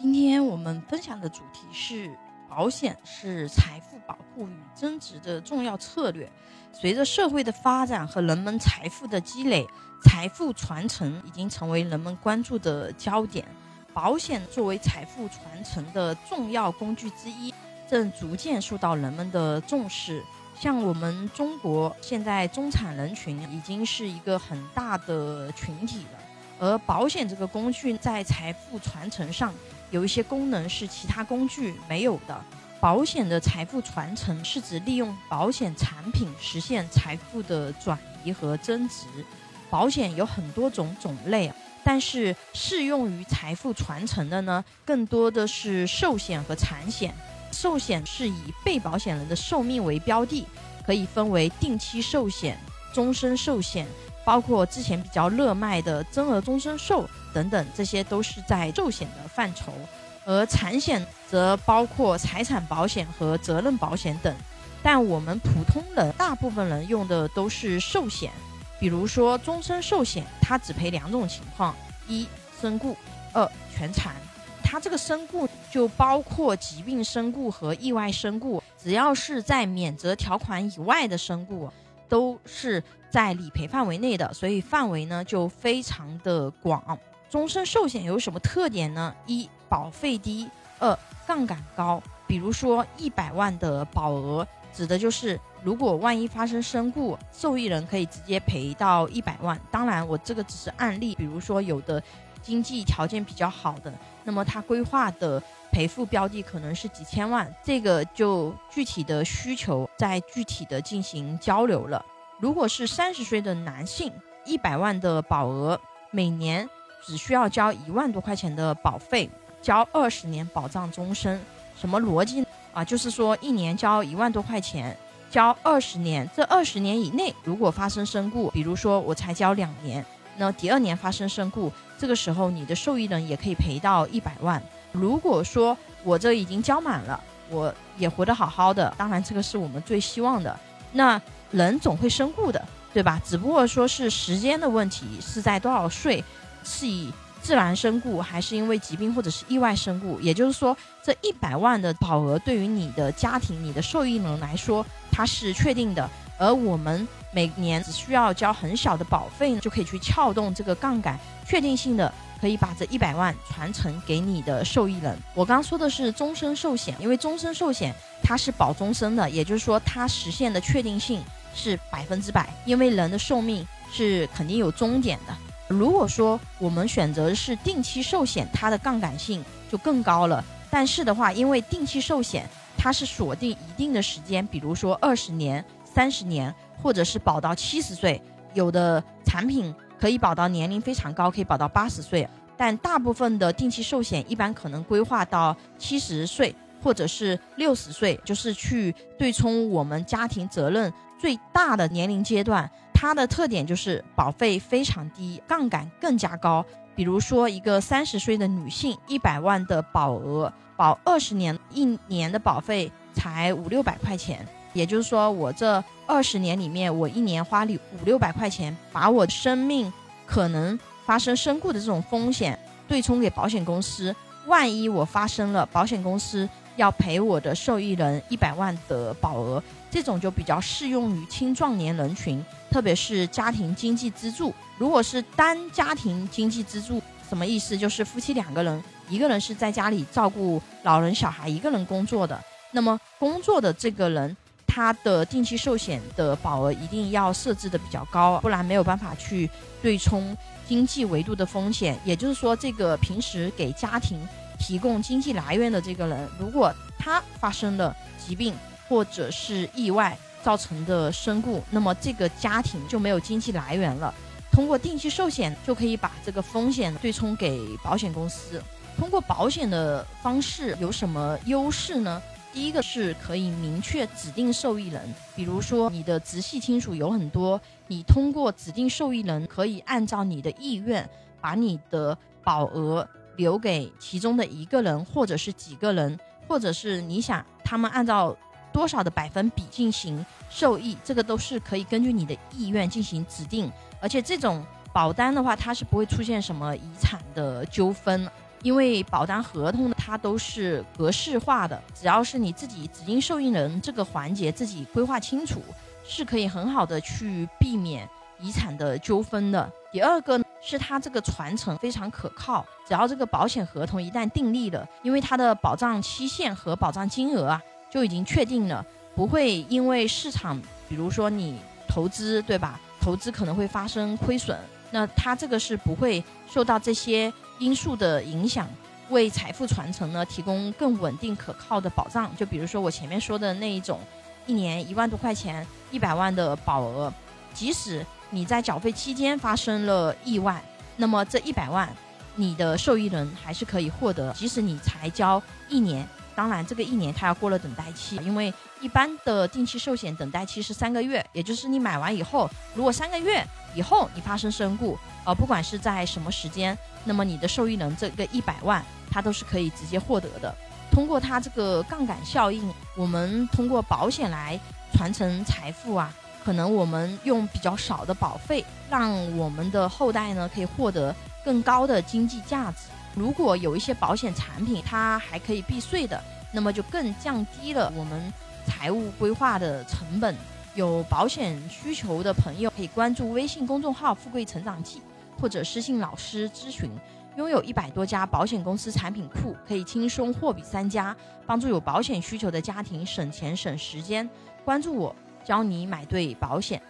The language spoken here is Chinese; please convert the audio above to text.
今天我们分享的主题是保险是财富保护与增值的重要策略。随着社会的发展和人们财富的积累，财富传承已经成为人们关注的焦点。保险作为财富传承的重要工具之一，正逐渐受到人们的重视。像我们中国现在中产人群已经是一个很大的群体了，而保险这个工具在财富传承上。有一些功能是其他工具没有的。保险的财富传承是指利用保险产品实现财富的转移和增值。保险有很多种种类，但是适用于财富传承的呢，更多的是寿险和产险。寿险是以被保险人的寿命为标的，可以分为定期寿险、终身寿险。包括之前比较热卖的增额终身寿等等，这些都是在寿险的范畴，而产险则包括财产保险和责任保险等。但我们普通人大部分人用的都是寿险，比如说终身寿险，它只赔两种情况：一身故，二全残。它这个身故就包括疾病身故和意外身故，只要是在免责条款以外的身故。都是在理赔范围内的，所以范围呢就非常的广。终身寿险有什么特点呢？一保费低，二杠杆高。比如说一百万的保额，指的就是如果万一发生身故，受益人可以直接赔到一百万。当然，我这个只是案例。比如说有的经济条件比较好的，那么他规划的。赔付标的可能是几千万，这个就具体的需求再具体的进行交流了。如果是三十岁的男性，一百万的保额，每年只需要交一万多块钱的保费，交二十年保障终身。什么逻辑啊？就是说一年交一万多块钱，交二十年，这二十年以内如果发生身故，比如说我才交两年，那第二年发生身故，这个时候你的受益人也可以赔到一百万。如果说我这已经交满了，我也活得好好的，当然这个是我们最希望的。那人总会身故的，对吧？只不过说是时间的问题，是在多少岁，是以自然身故还是因为疾病或者是意外身故？也就是说，这一百万的保额对于你的家庭、你的受益人来说，它是确定的。而我们每年只需要交很小的保费，就可以去撬动这个杠杆，确定性的。可以把这一百万传承给你的受益人。我刚刚说的是终身寿险，因为终身寿险它是保终身的，也就是说它实现的确定性是百分之百，因为人的寿命是肯定有终点的。如果说我们选择是定期寿险，它的杠杆性就更高了。但是的话，因为定期寿险它是锁定一定的时间，比如说二十年、三十年，或者是保到七十岁，有的产品。可以保到年龄非常高，可以保到八十岁，但大部分的定期寿险一般可能规划到七十岁或者是六十岁，就是去对冲我们家庭责任最大的年龄阶段。它的特点就是保费非常低，杠杆更加高。比如说一个三十岁的女性，一百万的保额，保二十年，一年的保费才五六百块钱。也就是说，我这二十年里面，我一年花六五六百块钱，把我生命可能发生身故的这种风险对冲给保险公司。万一我发生了，保险公司要赔我的受益人一百万的保额，这种就比较适用于青壮年人群，特别是家庭经济支柱。如果是单家庭经济支柱，什么意思？就是夫妻两个人，一个人是在家里照顾老人小孩，一个人工作的，那么工作的这个人。它的定期寿险的保额一定要设置的比较高，不然没有办法去对冲经济维度的风险。也就是说，这个平时给家庭提供经济来源的这个人，如果他发生了疾病或者是意外造成的身故，那么这个家庭就没有经济来源了。通过定期寿险就可以把这个风险对冲给保险公司。通过保险的方式有什么优势呢？第一个是可以明确指定受益人，比如说你的直系亲属有很多，你通过指定受益人，可以按照你的意愿，把你的保额留给其中的一个人，或者是几个人，或者是你想他们按照多少的百分比进行受益，这个都是可以根据你的意愿进行指定。而且这种保单的话，它是不会出现什么遗产的纠纷。因为保单合同它都是格式化的，只要是你自己指定受益人这个环节自己规划清楚，是可以很好的去避免遗产的纠纷的。第二个是它这个传承非常可靠，只要这个保险合同一旦订立了，因为它的保障期限和保障金额啊就已经确定了，不会因为市场，比如说你投资对吧？投资可能会发生亏损，那它这个是不会受到这些因素的影响，为财富传承呢提供更稳定可靠的保障。就比如说我前面说的那一种，一年一万多块钱、一百万的保额，即使你在缴费期间发生了意外，那么这一百万，你的受益人还是可以获得，即使你才交一年。当然，这个一年它要过了等待期，因为一般的定期寿险等待期是三个月，也就是你买完以后，如果三个月以后你发生身故，呃，不管是在什么时间，那么你的受益人这个一百万，它都是可以直接获得的。通过它这个杠杆效应，我们通过保险来传承财富啊，可能我们用比较少的保费，让我们的后代呢可以获得更高的经济价值。如果有一些保险产品，它还可以避税的，那么就更降低了我们财务规划的成本。有保险需求的朋友可以关注微信公众号“富贵成长记”，或者私信老师咨询。拥有一百多家保险公司产品库，可以轻松货比三家，帮助有保险需求的家庭省钱省时间。关注我，教你买对保险。